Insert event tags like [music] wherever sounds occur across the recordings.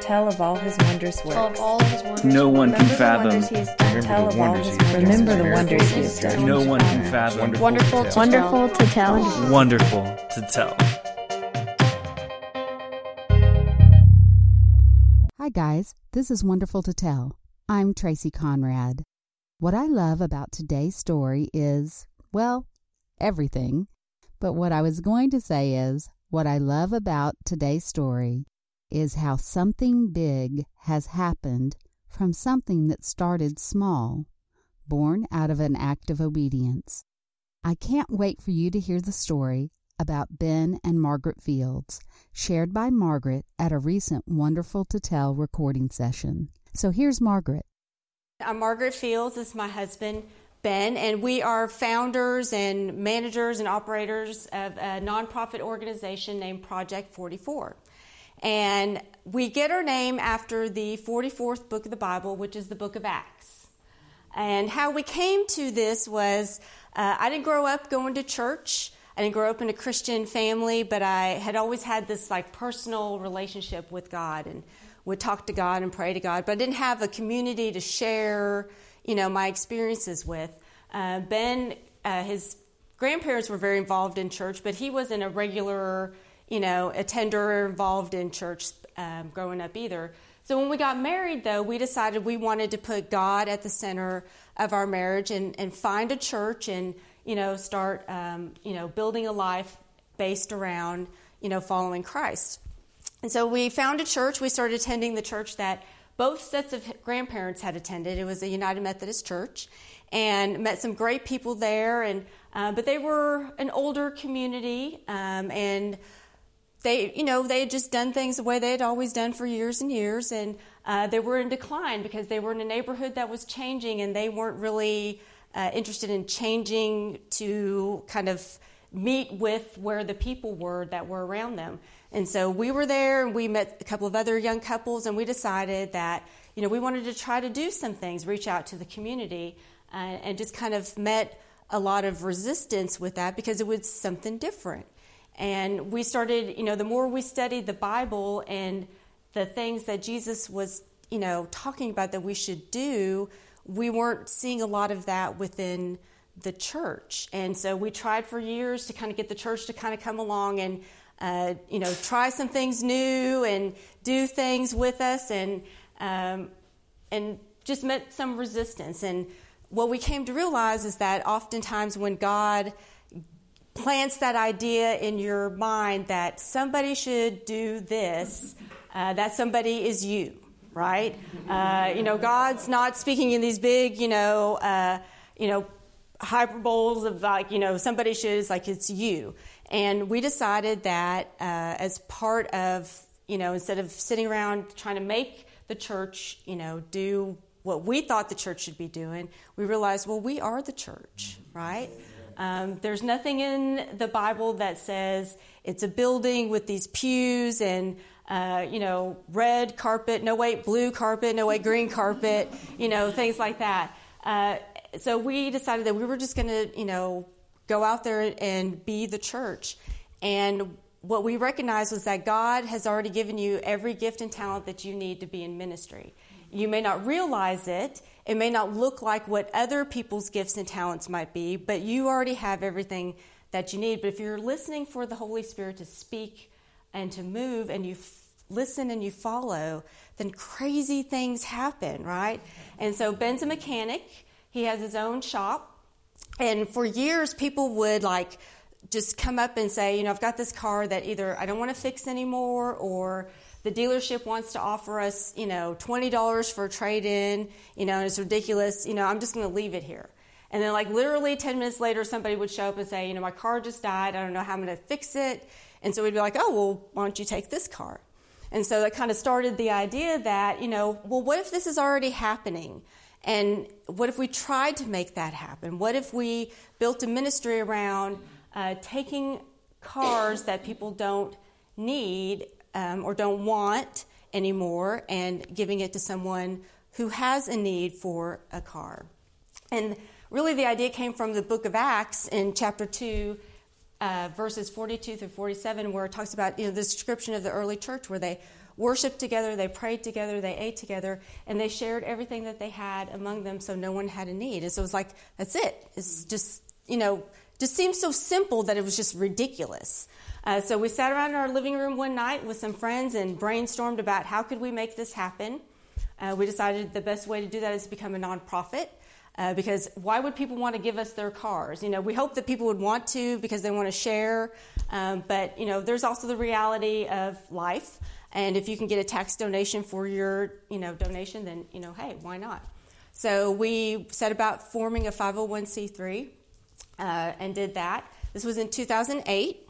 Tell of all his wondrous Tell of works. all his wonders. No one can fathom. wonders he has done. Tell of all his he has done. Remember the wonders he he has has done. No one can fathom. Wonderful to Wonderful tell. to tell. Wonderful to tell. Hi, guys. This is Wonderful to Tell. I'm Tracy Conrad. What I love about today's story is, well, everything. But what I was going to say is, what I love about today's story is how something big has happened from something that started small, born out of an act of obedience. I can't wait for you to hear the story about Ben and Margaret Fields, shared by Margaret at a recent Wonderful to Tell recording session. So here's Margaret. I'm Margaret Fields. Is my husband, Ben, and we are founders and managers and operators of a nonprofit organization named Project 44. And we get our name after the 44th book of the Bible, which is the book of Acts. And how we came to this was uh, I didn't grow up going to church. I didn't grow up in a Christian family, but I had always had this like personal relationship with God and would talk to God and pray to God. But I didn't have a community to share, you know, my experiences with. Uh, ben, uh, his grandparents were very involved in church, but he wasn't a regular, you know, attender or involved in church um, growing up either. So when we got married, though, we decided we wanted to put God at the center of our marriage and, and find a church and, you know, start, um, you know, building a life based around, you know, following Christ. And so we found a church. We started attending the church that both sets of grandparents had attended. It was a United Methodist church, and met some great people there. And uh, but they were an older community, um, and they, you know, they had just done things the way they had always done for years and years, and uh, they were in decline because they were in a neighborhood that was changing, and they weren't really uh, interested in changing to kind of meet with where the people were that were around them. And so we were there, and we met a couple of other young couples, and we decided that you know we wanted to try to do some things, reach out to the community, uh, and just kind of met a lot of resistance with that because it was something different. And we started, you know, the more we studied the Bible and the things that Jesus was, you know, talking about that we should do, we weren't seeing a lot of that within the church. And so we tried for years to kind of get the church to kind of come along and, uh, you know, try some things new and do things with us and, um, and just met some resistance. And what we came to realize is that oftentimes when God plants that idea in your mind that somebody should do this, uh, that somebody is you, right? Uh, you know, God's not speaking in these big, you know, uh, you know, hyperboles of like, you know, somebody should, it's like it's you. And we decided that uh, as part of, you know, instead of sitting around trying to make the church, you know, do what we thought the church should be doing, we realized, well, we are the church, right? Um, there's nothing in the Bible that says it's a building with these pews and uh, you know red carpet, no wait blue carpet, no wait green carpet, [laughs] you know things like that. Uh, so we decided that we were just going to you know go out there and be the church, and what we recognized was that God has already given you every gift and talent that you need to be in ministry. You may not realize it. It may not look like what other people's gifts and talents might be, but you already have everything that you need. But if you're listening for the Holy Spirit to speak and to move and you listen and you follow, then crazy things happen, right? And so Ben's a mechanic. He has his own shop. And for years, people would like just come up and say, you know, I've got this car that either I don't want to fix anymore or the dealership wants to offer us, you know, $20 for a trade in, you know, and it's ridiculous, you know, I'm just going to leave it here. And then, like, literally 10 minutes later, somebody would show up and say, you know, my car just died. I don't know how I'm going to fix it. And so we'd be like, oh, well, why don't you take this car? And so that kind of started the idea that, you know, well, what if this is already happening? And what if we tried to make that happen? What if we built a ministry around uh, taking cars that people don't need um, or don't want anymore and giving it to someone who has a need for a car. And really, the idea came from the book of Acts in chapter 2, uh, verses 42 through 47, where it talks about you know the description of the early church, where they worshiped together, they prayed together, they ate together, and they shared everything that they had among them, so no one had a need. And so it was like that's it. It's just you know just seems so simple that it was just ridiculous. Uh, so we sat around in our living room one night with some friends and brainstormed about how could we make this happen. Uh, we decided the best way to do that is become a nonprofit. Uh, because why would people want to give us their cars? You know, we hope that people would want to because they want to share, um, but you know, there's also the reality of life. And if you can get a tax donation for your, you know, donation, then you know, hey, why not? So we set about forming a 501c3 uh, and did that. This was in 2008.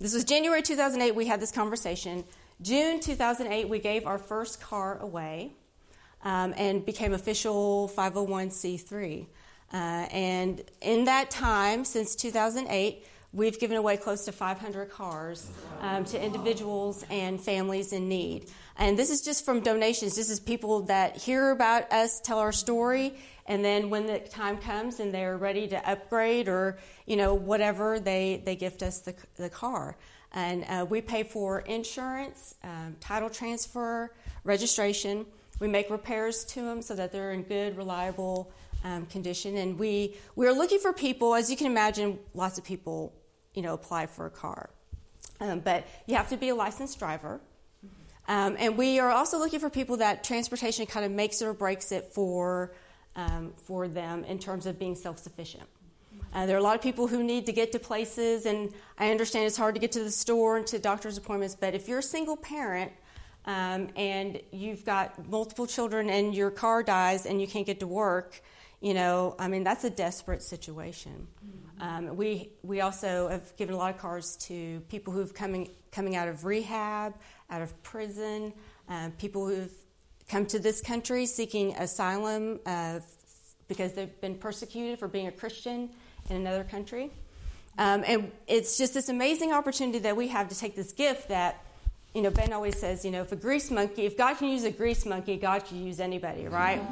This was January 2008. We had this conversation. June 2008, we gave our first car away um, and became official 501c3. Uh, and in that time, since 2008, we've given away close to 500 cars um, to individuals and families in need. And this is just from donations. This is people that hear about us, tell our story, and then when the time comes and they're ready to upgrade or you know whatever, they they gift us the the car. And uh, we pay for insurance, um, title transfer, registration. We make repairs to them so that they're in good, reliable um, condition. And we, we are looking for people, as you can imagine, lots of people, you know, apply for a car. Um, but you have to be a licensed driver. Um, and we are also looking for people that transportation kind of makes or breaks it for, um, for them in terms of being self sufficient. Uh, there are a lot of people who need to get to places, and I understand it's hard to get to the store and to doctor's appointments, but if you're a single parent um, and you've got multiple children and your car dies and you can't get to work, you know, I mean, that's a desperate situation. Um, we, we also have given a lot of cars to people who've coming, coming out of rehab, out of prison, uh, people who've come to this country seeking asylum uh, because they've been persecuted for being a Christian in another country. Um, and it's just this amazing opportunity that we have to take this gift that you know, Ben always says, you know, if a grease monkey, if God can use a grease monkey, God can use anybody, right?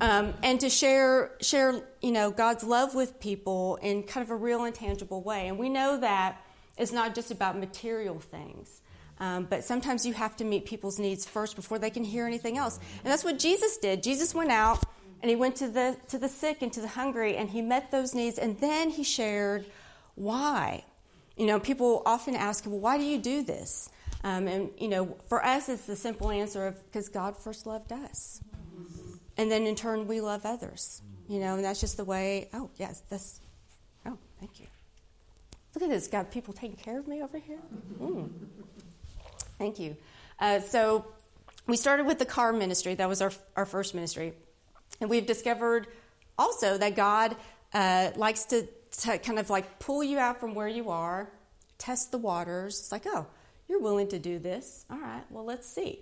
Um, and to share, share, you know, God's love with people in kind of a real and tangible way. And we know that it's not just about material things, um, but sometimes you have to meet people's needs first before they can hear anything else. And that's what Jesus did. Jesus went out and he went to the to the sick and to the hungry, and he met those needs, and then he shared why. You know, people often ask, well, why do you do this? Um, and, you know, for us, it's the simple answer of because God first loved us. And then in turn, we love others. You know, and that's just the way, oh, yes, that's, oh, thank you. Look at this. Got people taking care of me over here? Mm. Thank you. Uh, so we started with the car ministry. That was our, our first ministry. And we've discovered also that God uh, likes to, to kind of like pull you out from where you are, test the waters. It's like, oh, you're willing to do this. All right, well, let's see.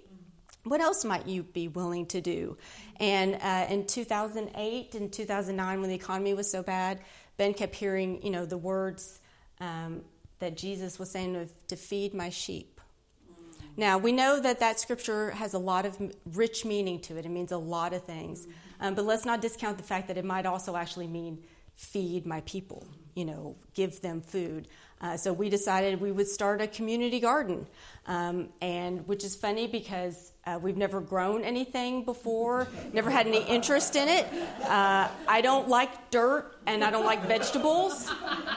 What else might you be willing to do? And uh, in 2008 and 2009, when the economy was so bad, Ben kept hearing, you know, the words um, that Jesus was saying to, to feed my sheep. Now, we know that that scripture has a lot of rich meaning to it. It means a lot of things. Um, but let's not discount the fact that it might also actually mean feed my people, you know, give them food. Uh, so we decided we would start a community garden, um, and which is funny because uh, we've never grown anything before, never had any interest in it. Uh, I don't like dirt and I don't like vegetables,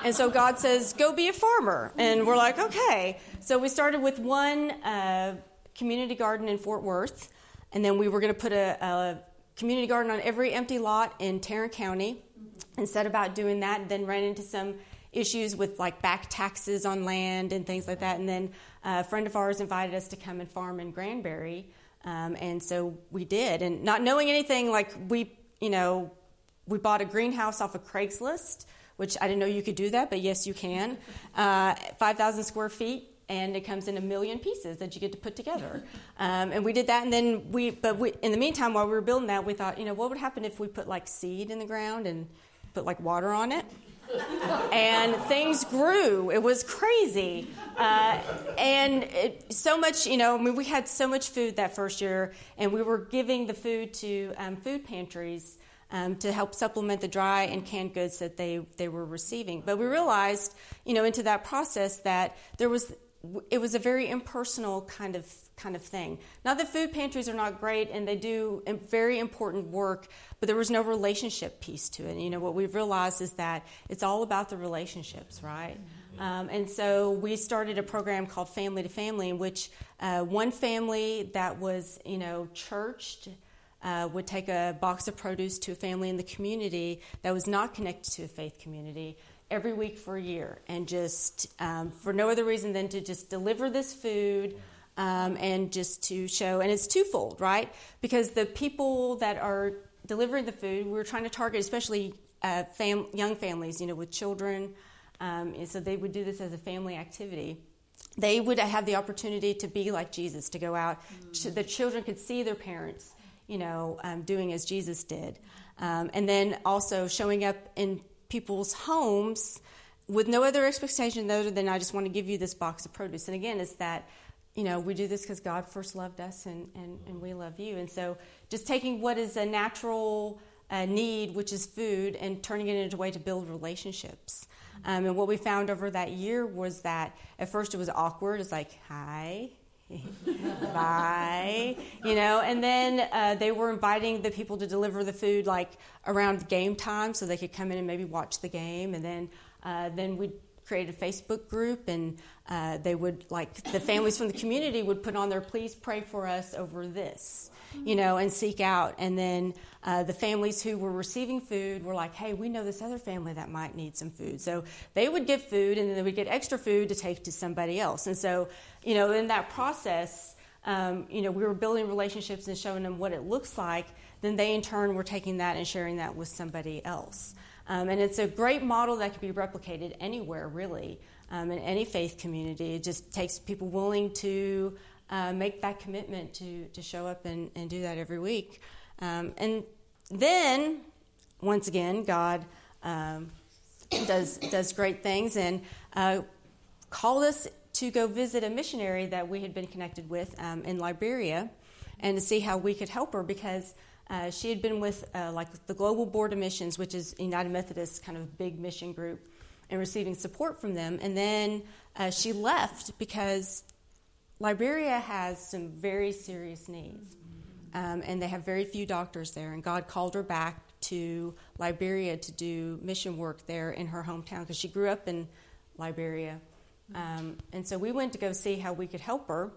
and so God says, "Go be a farmer," and we're like, "Okay." So we started with one uh, community garden in Fort Worth, and then we were going to put a, a community garden on every empty lot in Tarrant County, and set about doing that. And then ran into some issues with like back taxes on land and things like that. And then a friend of ours invited us to come and farm in Granbury. Um, and so we did. And not knowing anything, like we, you know, we bought a greenhouse off of Craigslist, which I didn't know you could do that, but yes, you can. Uh, 5,000 square feet. And it comes in a million pieces that you get to put together, um, and we did that. And then we, but we, in the meantime, while we were building that, we thought, you know, what would happen if we put like seed in the ground and put like water on it? and things grew. It was crazy. Uh, and it, so much, you know, I mean, we had so much food that first year, and we were giving the food to um, food pantries um, to help supplement the dry and canned goods that they, they were receiving. But we realized, you know, into that process that there was it was a very impersonal kind of kind of thing. Now the food pantries are not great and they do very important work, but there was no relationship piece to it. You know what we've realized is that it's all about the relationships, right? Um, and so we started a program called Family to Family, in which uh, one family that was you know churched uh, would take a box of produce to a family in the community that was not connected to a faith community every week for a year and just um, for no other reason than to just deliver this food um, and just to show and it's twofold right? Because the people that are delivering the food we're trying to target especially uh, fam- young families you know with children um, and so they would do this as a family activity they would have the opportunity to be like jesus to go out mm. the children could see their parents you know, um, doing as Jesus did. Um, and then also showing up in people's homes with no other expectation other than I just want to give you this box of produce. And again, it's that, you know, we do this because God first loved us and, and, and we love you. And so just taking what is a natural uh, need, which is food, and turning it into a way to build relationships. Um, and what we found over that year was that at first it was awkward. It's like, hi, [laughs] bye you know and then uh, they were inviting the people to deliver the food like around game time so they could come in and maybe watch the game and then uh, then we'd create a facebook group and uh, they would like the families from the community would put on their please pray for us over this you know, and seek out. And then uh, the families who were receiving food were like, hey, we know this other family that might need some food. So they would give food and then they would get extra food to take to somebody else. And so, you know, in that process, um, you know, we were building relationships and showing them what it looks like. Then they, in turn, were taking that and sharing that with somebody else. Um, and it's a great model that can be replicated anywhere, really, um, in any faith community. It just takes people willing to uh, make that commitment to, to show up and, and do that every week. Um, and then, once again, God um, does, does great things and uh, called us to go visit a missionary that we had been connected with um, in Liberia and to see how we could help her because uh, she had been with uh, like the Global Board of Missions, which is United Methodist kind of big mission group, and receiving support from them. And then uh, she left because Liberia has some very serious needs, um, and they have very few doctors there. And God called her back to Liberia to do mission work there in her hometown because she grew up in Liberia. Um, and so we went to go see how we could help her,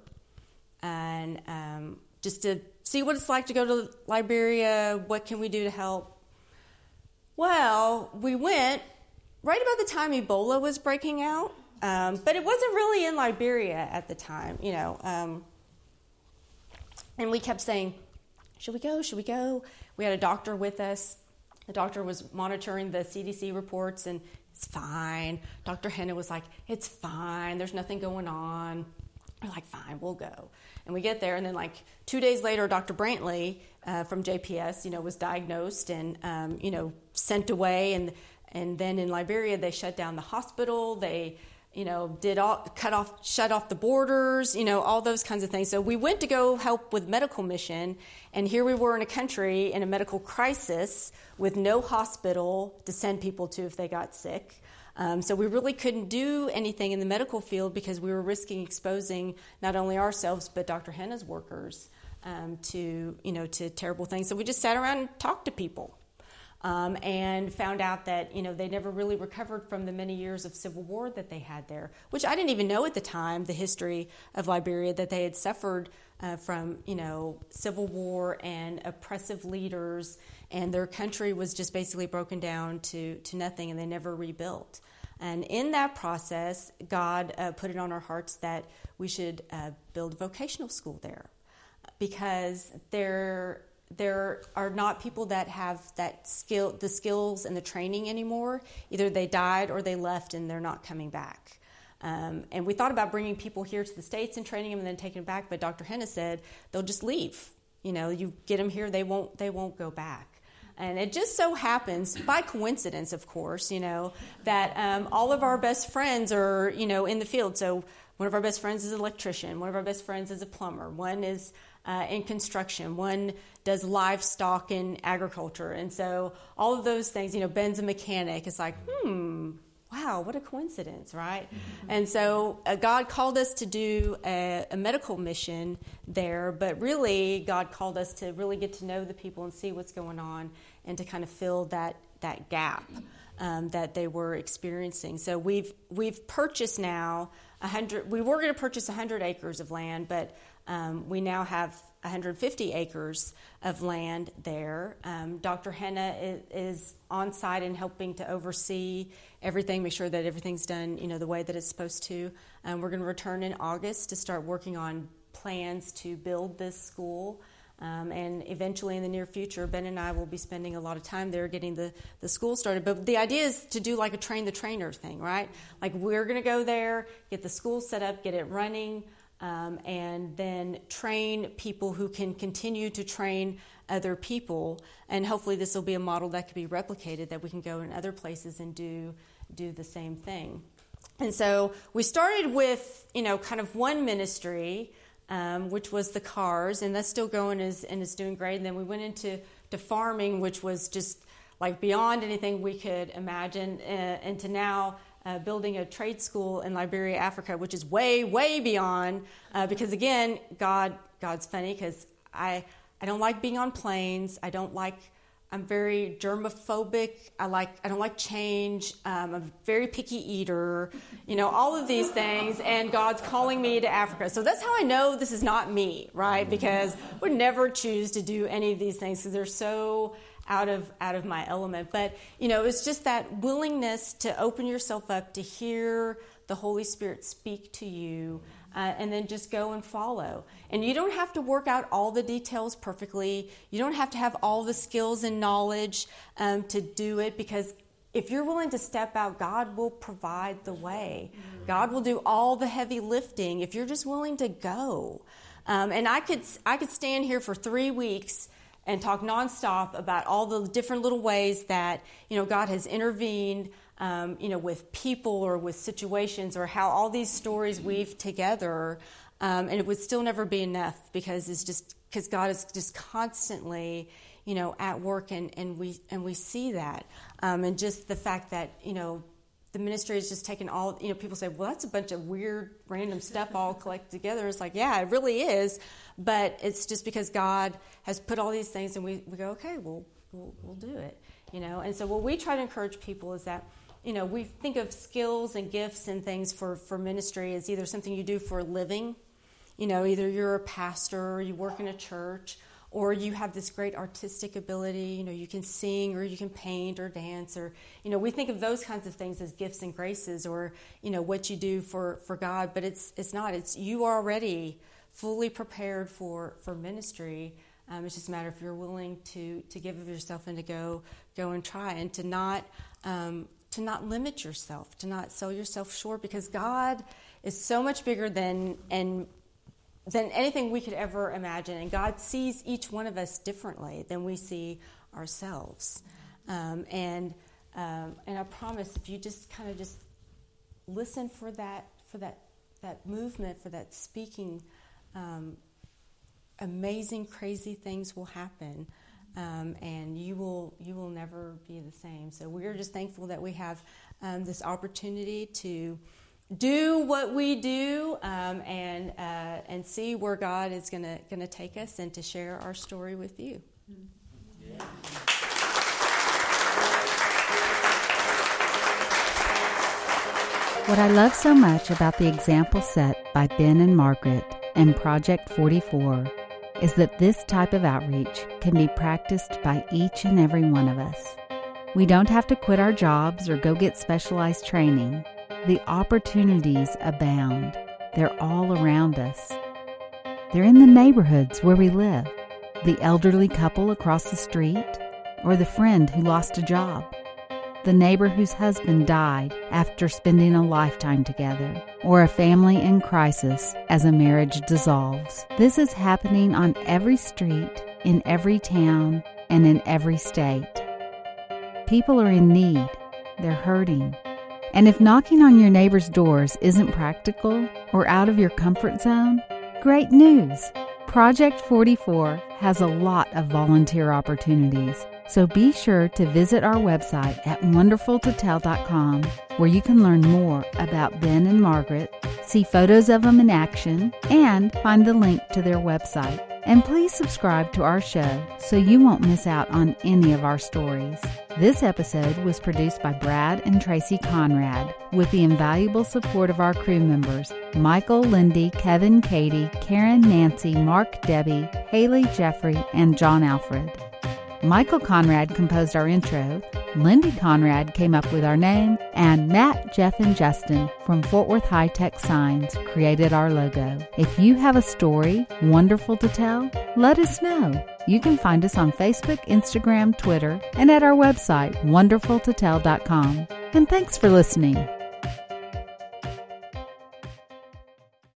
and um, just to see what it's like to go to Liberia. What can we do to help? Well, we went right about the time Ebola was breaking out. Um, but it wasn't really in Liberia at the time, you know. Um, and we kept saying, should we go? Should we go? We had a doctor with us. The doctor was monitoring the CDC reports, and it's fine. Dr. Henna was like, it's fine. There's nothing going on. We're like, fine, we'll go. And we get there, and then like two days later, Dr. Brantley uh, from JPS, you know, was diagnosed and um, you know sent away, and and then in Liberia they shut down the hospital. They you know, did all cut off, shut off the borders, you know, all those kinds of things. So we went to go help with medical mission, and here we were in a country in a medical crisis with no hospital to send people to if they got sick. Um, so we really couldn't do anything in the medical field because we were risking exposing not only ourselves but Dr. Hanna's workers um, to, you know, to terrible things. So we just sat around and talked to people um, and found out that you know they never really recovered from the many years of civil war that they had there, which I didn't even know at the time the history of Liberia that they had suffered uh, from you know civil war and oppressive leaders, and their country was just basically broken down to to nothing, and they never rebuilt. And in that process, God uh, put it on our hearts that we should uh, build a vocational school there because there there are not people that have that skill, the skills and the training anymore. Either they died or they left and they're not coming back. Um, and we thought about bringing people here to the states and training them and then taking them back, but Dr. Henna said they'll just leave. You know, you get them here, they won't, they won't go back. And it just so happens, by coincidence, of course, you know, that um, all of our best friends are, you know, in the field. So one of our best friends is an electrician. One of our best friends is a plumber. One is uh, in construction. One does livestock and agriculture. And so all of those things, you know, Ben's a mechanic. It's like, hmm, wow, what a coincidence, right? Mm-hmm. And so uh, God called us to do a, a, medical mission there, but really God called us to really get to know the people and see what's going on and to kind of fill that that gap um, that they were experiencing. So we've we've purchased now a hundred. We were going to purchase hundred acres of land, but um, we now have 150 acres of land there. Um, Dr. Henna is, is, on site and helping to oversee everything, make sure that everything's done, you know, the way that it's supposed to. Um, we're going to return in August to start working on plans to build this school. Um, and eventually, in the near future, Ben and I will be spending a lot of time there getting the, the school started. But the idea is to do like a train the trainer thing, right? Like, we're going to go there, get the school set up, get it running, um, and then train people who can continue to train other people. And hopefully, this will be a model that could be replicated, that we can go in other places and do, do the same thing. And so, we started with, you know, kind of one ministry um, which was the cars, and that's still going as, and is doing great. And then we went into to farming, which was just like beyond anything we could imagine, uh, and to now uh, building a trade school in Liberia, Africa, which is way, way beyond. Uh, because again, God, God's funny because I, I don't like being on planes. I don't like I'm very germophobic. I like I don't like change. Um, I'm a very picky eater. You know all of these things, and God's calling me to Africa. So that's how I know this is not me, right? Because I would never choose to do any of these things because they're so out of out of my element. But you know, it's just that willingness to open yourself up to hear the Holy Spirit speak to you uh, and then just go and follow. And you don't have to work out all the details perfectly. You don't have to have all the skills and knowledge um, to do it because if you're willing to step out, God will provide the way. God will do all the heavy lifting if you're just willing to go. Um, and I could I could stand here for three weeks and talk nonstop about all the different little ways that you know God has intervened um, you know, with people or with situations or how all these stories weave together. Um, and it would still never be enough because it's just because God is just constantly, you know, at work, and, and we and we see that, um, and just the fact that you know the ministry is just taken all you know people say well that's a bunch of weird random stuff all [laughs] collected together. It's like yeah it really is but it's just because god has put all these things and we, we go okay well we'll, we'll do it you know? And so what we try to encourage people is that you know, we think of skills and gifts and things for, for ministry as either something you do for a living, you know, either you're a pastor or you work in a church, or you have this great artistic ability, you know, you can sing or you can paint or dance, or, you know, we think of those kinds of things as gifts and graces or, you know, what you do for, for God, but it's, it's not. It's you are already fully prepared for, for ministry. Um, it's just a matter if you're willing to, to give of yourself and to go, go and try and to not, um, to not limit yourself, to not sell yourself short, because God is so much bigger than and than anything we could ever imagine, and God sees each one of us differently than we see ourselves. Um, and um, and I promise, if you just kind of just listen for that for that that movement for that speaking, um, amazing, crazy things will happen um, and you will you will never be the same. So we are just thankful that we have um, this opportunity to do what we do um, and uh, and see where God is gonna gonna take us and to share our story with you. Yeah. What I love so much about the example set by Ben and Margaret and Project 44 is that this type of outreach can be practiced by each and every one of us. We don't have to quit our jobs or go get specialized training. The opportunities abound. They're all around us. They're in the neighborhoods where we live, the elderly couple across the street, or the friend who lost a job the neighbor whose husband died after spending a lifetime together, or a family in crisis as a marriage dissolves. This is happening on every street, in every town, and in every state. People are in need, they're hurting, And if knocking on your neighbor's doors isn't practical or out of your comfort zone, great news! Project 44 has a lot of volunteer opportunities. So be sure to visit our website at wonderfultotell.com where you can learn more about Ben and Margaret, see photos of them in action, and find the link to their website. And please subscribe to our show so you won't miss out on any of our stories. This episode was produced by Brad and Tracy Conrad with the invaluable support of our crew members Michael, Lindy, Kevin, Katie, Karen, Nancy, Mark, Debbie, Haley, Jeffrey, and John Alfred. Michael Conrad composed our intro, Lindy Conrad came up with our name, and Matt, Jeff, and Justin from Fort Worth High Tech Signs created our logo. If you have a story wonderful to tell, let us know. You can find us on Facebook, Instagram, Twitter, and at our website, wonderfultotell.com. And thanks for listening.